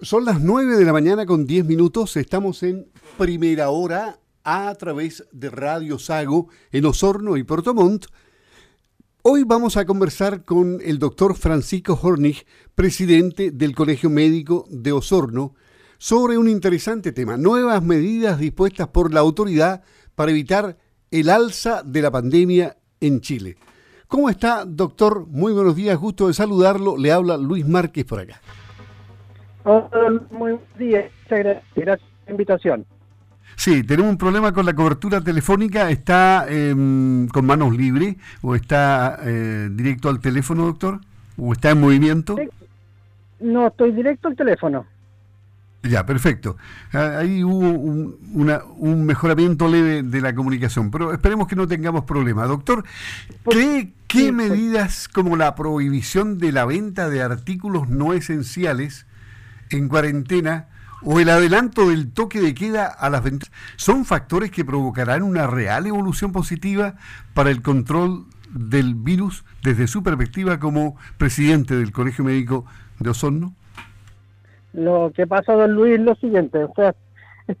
Son las 9 de la mañana con 10 minutos. Estamos en primera hora a través de Radio Sago en Osorno y Puerto Montt. Hoy vamos a conversar con el doctor Francisco Hornig, presidente del Colegio Médico de Osorno, sobre un interesante tema, nuevas medidas dispuestas por la autoridad para evitar el alza de la pandemia en Chile. ¿Cómo está, doctor? Muy buenos días, gusto de saludarlo. Le habla Luis Márquez por acá. Hola, muy buenos días. Muchas gracias, por la invitación. Sí, tenemos un problema con la cobertura telefónica. ¿Está em, con manos libres o está eh, directo al teléfono, doctor? ¿O está en movimiento? No, estoy directo al teléfono. Ya, perfecto. Ah, ahí hubo un, un, mejoramiento leve de la comunicación, pero esperemos que no tengamos problemas. Doctor, ¿qué, qué medidas como la prohibición de la venta de artículos no esenciales en cuarentena o el adelanto del toque de queda a las ventas son factores que provocarán una real evolución positiva para el control del virus desde su perspectiva como presidente del Colegio Médico de Osorno? Lo que pasa, don Luis, es lo siguiente. O sea,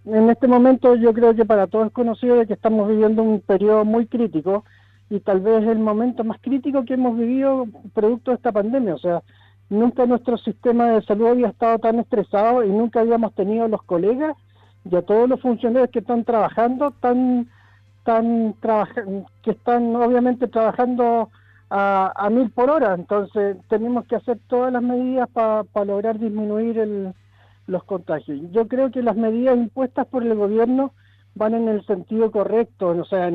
en este momento yo creo que para todos es conocido de que estamos viviendo un periodo muy crítico y tal vez el momento más crítico que hemos vivido producto de esta pandemia. O sea, nunca nuestro sistema de salud había estado tan estresado y nunca habíamos tenido los colegas y a todos los funcionarios que están trabajando tan que están obviamente trabajando a, mil por hora. Entonces tenemos que hacer todas las medidas para lograr disminuir el, los contagios. Yo creo que las medidas impuestas por el gobierno van en el sentido correcto, o sea,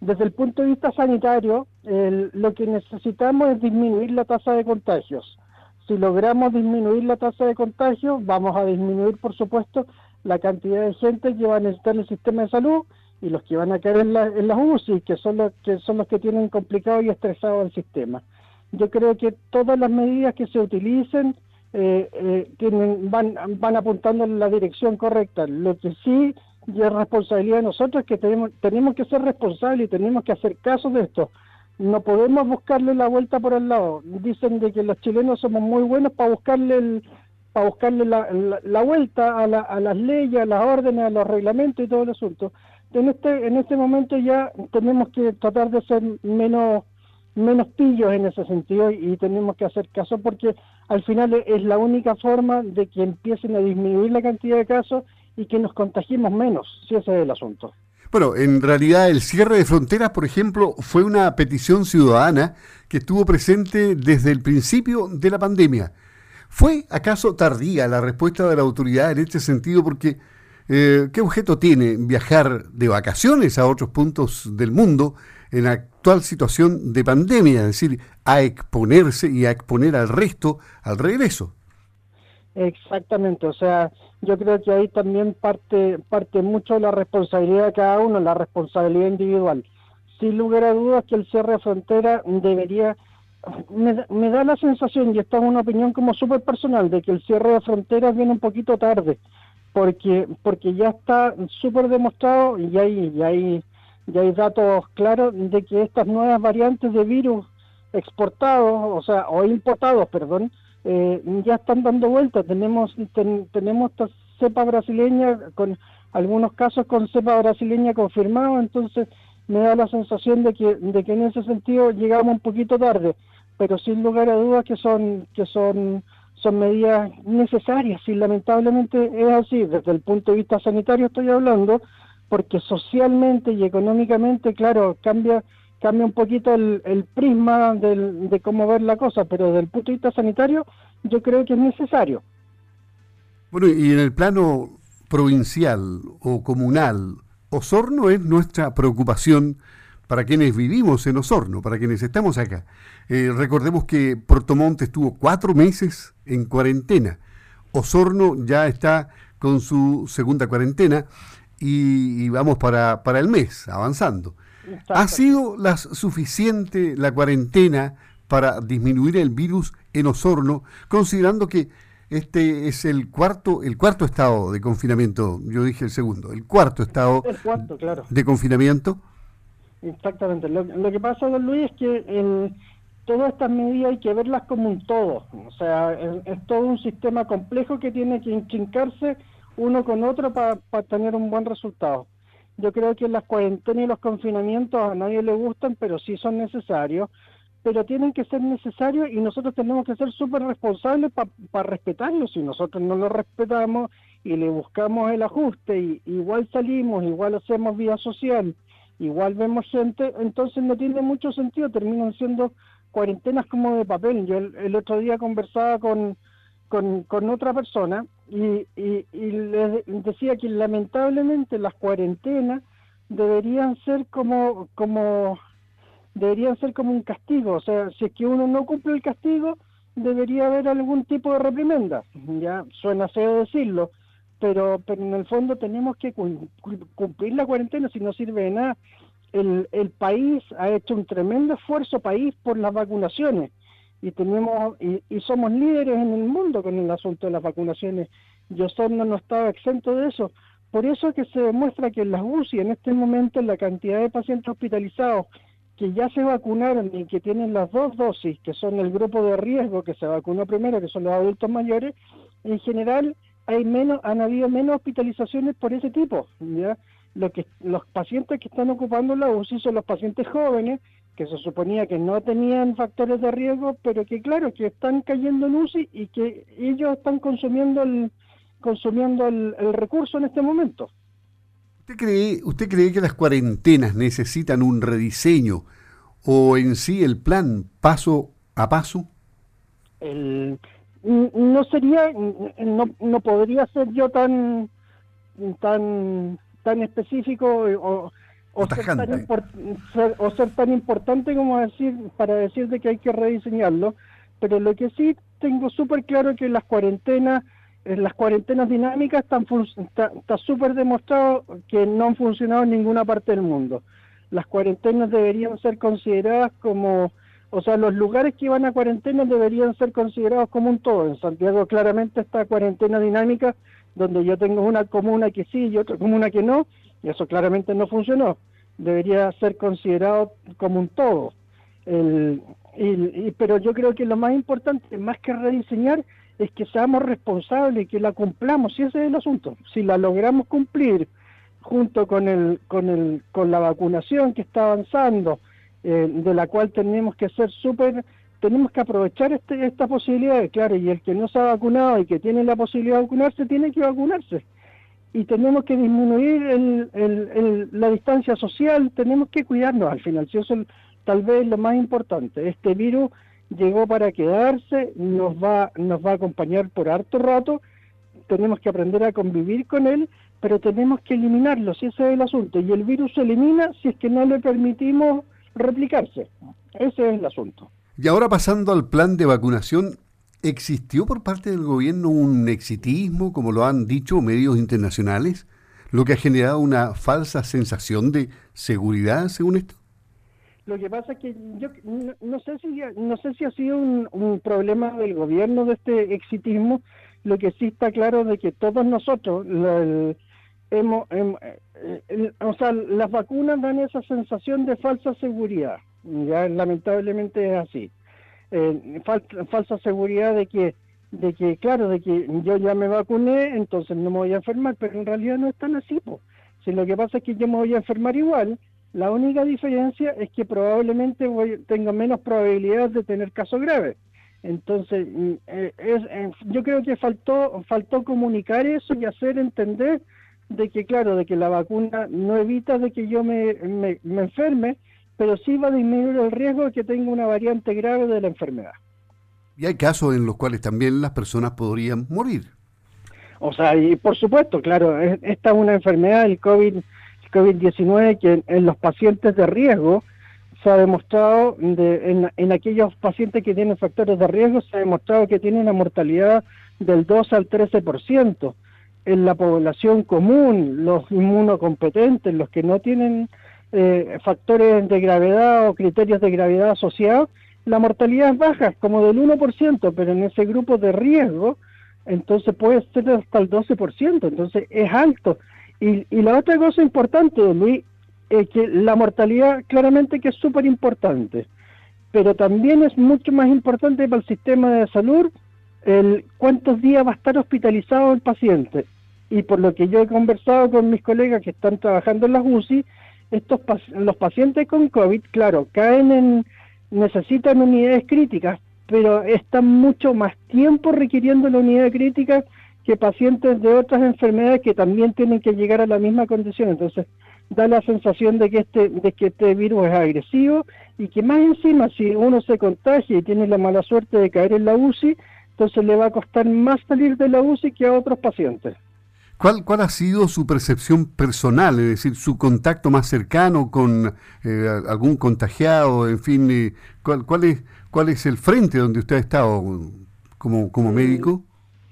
desde el punto de vista sanitario, lo que necesitamos es disminuir la tasa de contagios. Si logramos disminuir la tasa de contagios, vamos a disminuir, por supuesto, la cantidad de gente que va a necesitar el sistema de salud y los que van a caer en, la, en las UCI, que son los que son los que tienen complicado y estresado el sistema. Yo creo que todas las medidas que se utilicen eh, eh, tienen, van, van apuntando en la dirección correcta. Lo que sí y es responsabilidad de nosotros que tenemos, tenemos que ser responsables y tenemos que hacer caso de esto. No podemos buscarle la vuelta por el lado. Dicen de que los chilenos somos muy buenos para buscarle para buscarle la, la, vuelta a, la, a las leyes, a las órdenes, a los reglamentos y todo el asunto en este en este momento ya tenemos que tratar de ser menos menos pillos en ese sentido y, tenemos que hacer caso porque al final es la única forma de que empiecen a disminuir la cantidad de casos y que nos contagiemos menos, si ese es el asunto. Bueno, en realidad el cierre de fronteras, por ejemplo, fue una petición ciudadana que estuvo presente desde el principio de la pandemia. ¿Fue acaso tardía la respuesta de la autoridad en este sentido? Porque eh, ¿Qué objeto tiene viajar de vacaciones a otros puntos del mundo en la actual situación de pandemia? Es decir, a exponerse y a exponer al resto al regreso. Exactamente, o sea, yo creo que ahí también parte, parte mucho la responsabilidad de cada uno, la responsabilidad individual. Sin lugar a dudas que el cierre de frontera debería, me, me da la sensación, y esta es una opinión como súper personal, de que el cierre de fronteras viene un poquito tarde porque porque ya está súper demostrado y hay, y hay, y hay datos claros de que estas nuevas variantes de virus exportados, o sea, o importados, perdón, eh, ya están dando vueltas. Tenemos tenemos esta cepa brasileña con algunos casos con cepa brasileña confirmado, entonces me da la sensación de que de que en ese sentido llegamos un poquito tarde, pero sin lugar a dudas que son que son son medidas necesarias. Y lamentablemente es así, desde el punto de vista sanitario estoy hablando, porque socialmente y económicamente, claro, cambia cambia un poquito el, el prisma del, de cómo ver la cosa, pero desde el punto de vista sanitario yo creo que es necesario. Bueno, y en el plano provincial o comunal, Osorno es nuestra preocupación para quienes vivimos en Osorno, para quienes estamos acá. Eh, recordemos que Puerto Montt estuvo cuatro meses en cuarentena. Osorno ya está con su segunda cuarentena y, vamos para, para, el mes, avanzando. ¿Ha sido la, suficiente la cuarentena para disminuir el virus en Osorno, considerando que este es el cuarto, el cuarto estado de confinamiento, yo dije el segundo, el cuarto estado de confinamiento? Exactamente. Lo, que pasa, don Luis, es que todas estas medidas hay que verlas como un todo, o sea, es, todo un sistema complejo que tiene que inchincarse uno con otro para tener un buen resultado. Yo creo que las cuarentenas y los confinamientos a nadie le gustan, pero sí son necesarios, pero tienen que ser necesarios y nosotros tenemos que ser súper responsables para respetarlos. Si nosotros no lo respetamos y le buscamos el ajuste, y igual salimos, igual hacemos vida social, igual vemos gente, entonces no tiene mucho sentido, terminan siendo cuarentenas como de papel. Yo el, otro día conversaba con, con, otra persona y, y, les decía que lamentablemente las cuarentenas deberían ser como, como deberían ser como un castigo, o sea, si es que uno no cumple el castigo, debería haber algún tipo de reprimenda, ya suena feo decirlo, pero, pero en el fondo tenemos que cumplir la cuarentena si no sirve de nada. El, el país ha hecho un tremendo esfuerzo país por las vacunaciones y tenemos y, somos líderes en el mundo con el asunto de las vacunaciones. Yo solo no estaba exento de eso. Por eso que se demuestra que en las UCI en este momento la cantidad de pacientes hospitalizados que ya se vacunaron y que tienen las dos dosis, que son el grupo de riesgo que se vacunó primero, que son los adultos mayores, en general hay menos, han habido menos hospitalizaciones por ese tipo, lo que los pacientes que están ocupando la UCI son los pacientes jóvenes que se suponía que no tenían factores de riesgo, pero que claro, que están cayendo en UCI y que ellos están consumiendo el consumiendo el, recurso en este momento. ¿Usted cree, ¿Usted cree que las cuarentenas necesitan un rediseño o en sí el plan paso a paso? El, no sería, no, no podría ser yo tan tan tan específico eh, o, o, ser tan importante como decir para decirte que hay que rediseñarlo, pero lo que sí tengo súper claro que las cuarentenas eh, las cuarentenas dinámicas están está súper demostrado que no han funcionado en ninguna parte del mundo. Las cuarentenas deberían ser consideradas como, o sea, los lugares que van a cuarentena deberían ser considerados como un todo. En Santiago claramente está cuarentena dinámica donde yo tengo una comuna que sí y otra comuna que no, y eso claramente no funcionó. Debería ser considerado como un todo. pero yo creo que lo más importante, más que rediseñar, es que seamos responsables y que la cumplamos, y ese es el asunto. Si la logramos cumplir junto con, el, con, el, con la vacunación que está avanzando, eh, de la cual tenemos que ser súper tenemos que aprovechar este, esta posibilidad, claro, y el que no se ha vacunado y que tiene la posibilidad de vacunarse, tiene que vacunarse. Y tenemos que disminuir el, la distancia social, tenemos que cuidarnos al final, si eso es tal vez lo más importante. Este virus llegó para quedarse, nos va, nos va a acompañar por harto rato, tenemos que aprender a convivir con él, pero tenemos que eliminarlo, si ese es el asunto. Y el virus se elimina si es que no le permitimos replicarse. Ese es el asunto. Y ahora pasando al plan de vacunación, ¿existió por parte del gobierno un exitismo, como lo han dicho medios internacionales, lo que ha generado una falsa sensación de seguridad, según esto? Lo que pasa es que yo no, sé si no sé si ha sido un, problema del gobierno de este exitismo. Lo que sí está claro de que todos nosotros hemos, eh, o sea, las vacunas dan esa sensación de falsa seguridad ya lamentablemente es así. Eh, falsa seguridad de que, de que, claro, de que yo ya me vacuné, entonces no me voy a enfermar, pero en realidad no es tan así. Si lo que pasa es que yo me voy a enfermar igual, la única diferencia es que probablemente voy, tengo menos probabilidad de tener casos graves. Entonces, mm, eh, yo creo que faltó, faltó comunicar eso y hacer entender de que, claro, de que la vacuna no evita de que yo me, me enferme, pero sí va a disminuir el riesgo de que tenga una variante grave de la enfermedad. Y hay casos en los cuales también las personas podrían morir. O sea, y por supuesto, claro, esta es una enfermedad, el COVID, COVID-19, que en, los pacientes de riesgo se ha demostrado, de, en, aquellos pacientes que tienen factores de riesgo, se ha demostrado que tiene una mortalidad del 2 al 13%. En la población común, los inmunocompetentes, los que no tienen eh, factores de gravedad o criterios de gravedad asociados, la mortalidad es baja, como del 1%, pero en ese grupo de riesgo, entonces puede ser hasta el 12%, entonces es alto. Y, la otra cosa importante, Luis, es que la mortalidad claramente que es súper importante. pero también es mucho más importante para el sistema de salud el cuántos días va a estar hospitalizado el paciente. Y por lo que yo he conversado con mis colegas que están trabajando en las UCI, estos los pacientes con COVID, claro, caen en, necesitan unidades críticas, pero están mucho más tiempo requiriendo la unidad crítica que pacientes de otras enfermedades que también tienen que llegar a la misma condición. Entonces, da la sensación de que este, de que este virus es agresivo y que más encima, si uno se contagia y tiene la mala suerte de caer en la UCI, entonces le va a costar más salir de la UCI que a otros pacientes. ¿Cuál, ¿Cuál ha sido su percepción personal, es decir, su contacto más cercano con eh, algún contagiado, en fin, eh, ¿cuál, cuál, es, ¿cuál es el frente donde usted ha estado como, como médico?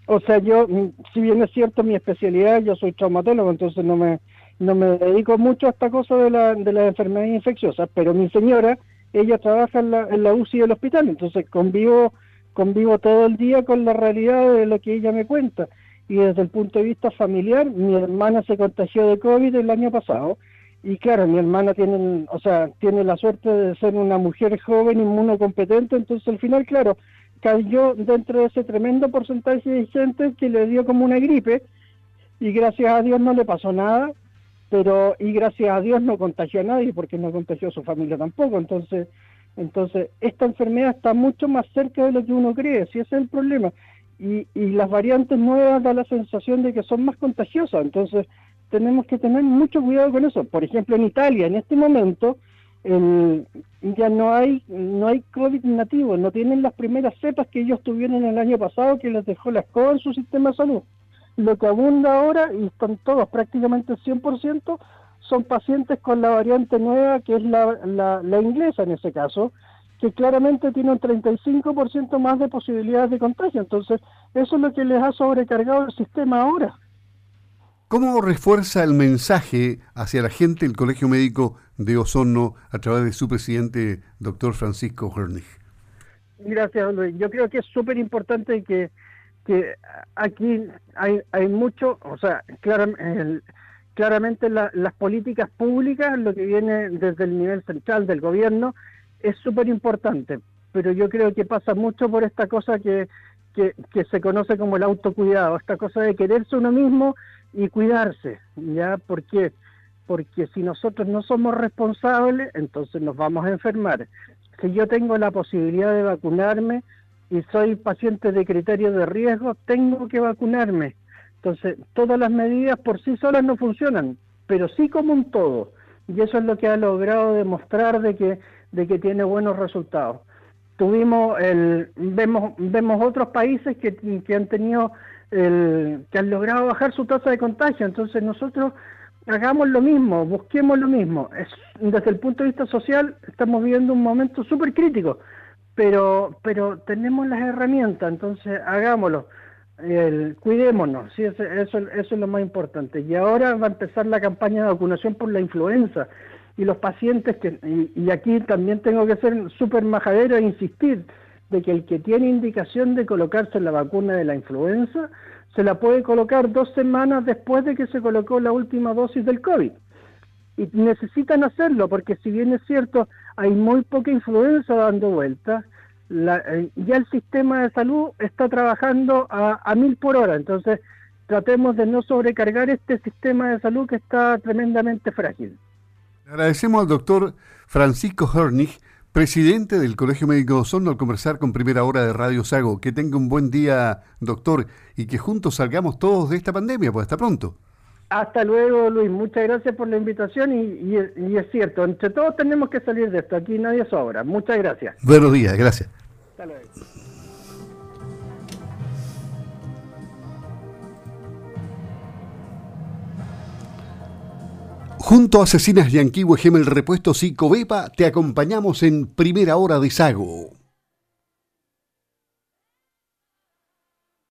O sea, yo, mm, si bien es cierto mi especialidad, yo soy traumatólogo, entonces no me, no me dedico mucho a esta cosa de, la, de las enfermedades infecciosas, pero mi señora, ella trabaja en la, en la UCI del hospital, entonces convivo, convivo todo el día con la realidad de lo que ella me cuenta y desde el punto de vista familiar, mi hermana se contagió de COVID el año pasado. Y claro, mi hermana tiene, o sea, tiene la suerte de ser una mujer joven, inmunocompetente, entonces al final, claro, cayó dentro de ese tremendo porcentaje de gente que le dio como una gripe. Y gracias a Dios no le pasó nada, pero y gracias a Dios no contagió a nadie porque no contagió a su familia tampoco, entonces entonces esta enfermedad está mucho más cerca de lo que uno cree, si ese es el problema y, y las variantes nuevas da la sensación de que son más contagiosas, entonces tenemos que tener mucho cuidado con eso. Por ejemplo, en Italia, en este momento, ya no hay no hay COVID nativo, no tienen las primeras cepas que ellos tuvieron el año pasado que les dejó la escoba en su sistema de salud. Lo que abunda ahora, y están todos prácticamente 100%, son pacientes con la variante nueva, que es la, la, la inglesa en ese caso, que claramente tiene un 35% más de posibilidades de contagio. Entonces, eso es lo que les ha sobrecargado el sistema ahora. ¿Cómo refuerza el mensaje hacia la gente el Colegio Médico de Osorno a través de su presidente, doctor Francisco Hernig? Gracias, Luis. Yo creo que es súper importante que, que aquí hay, hay mucho, o sea, claramente las políticas públicas, lo que viene desde el nivel central del gobierno, es súper importante, pero yo creo que pasa mucho por esta cosa que, que, se conoce como el autocuidado, esta cosa de quererse uno mismo y cuidarse, ¿ya? ¿Por qué? Porque si nosotros no somos responsables, entonces nos vamos a enfermar. Si yo tengo la posibilidad de vacunarme y soy paciente de criterio de riesgo, tengo que vacunarme. Entonces, todas las medidas por sí solas no funcionan, pero sí como un todo. Y eso es lo que ha logrado demostrar de que de que tiene buenos resultados. Tuvimos el, vemos, vemos otros países que, que han tenido el, que han logrado bajar su tasa de contagio, entonces nosotros hagamos lo mismo, busquemos lo mismo. Es, desde el punto de vista social estamos viviendo un momento súper crítico, pero, pero tenemos las herramientas, entonces hagámoslo. El, cuidémonos, sí, eso, eso, eso es lo más importante. Y ahora va a empezar la campaña de vacunación por la influenza y los pacientes que, y, aquí también tengo que ser súper majadero e insistir de que el que tiene indicación de colocarse la vacuna de la influenza se la puede colocar dos semanas después de que se colocó la última dosis del COVID. Y necesitan hacerlo porque si bien es cierto, hay muy poca influenza dando vueltas, eh, ya el sistema de salud está trabajando a, a mil por hora, entonces tratemos de no sobrecargar este sistema de salud que está tremendamente frágil. Agradecemos al doctor Francisco Hernig, presidente del Colegio Médico de Osorno, al conversar con Primera Hora de Radio Sago. Que tenga un buen día, doctor, y que juntos salgamos todos de esta pandemia. Pues hasta pronto. Hasta luego, Luis. Muchas gracias por la invitación y, y es cierto, entre todos tenemos que salir de esto. Aquí nadie sobra. Muchas gracias. Buenos días, gracias. Hasta luego. Junto a Asesinas Yanquiwe Gemel Repuestos y Covepa te acompañamos en Primera Hora de Sago.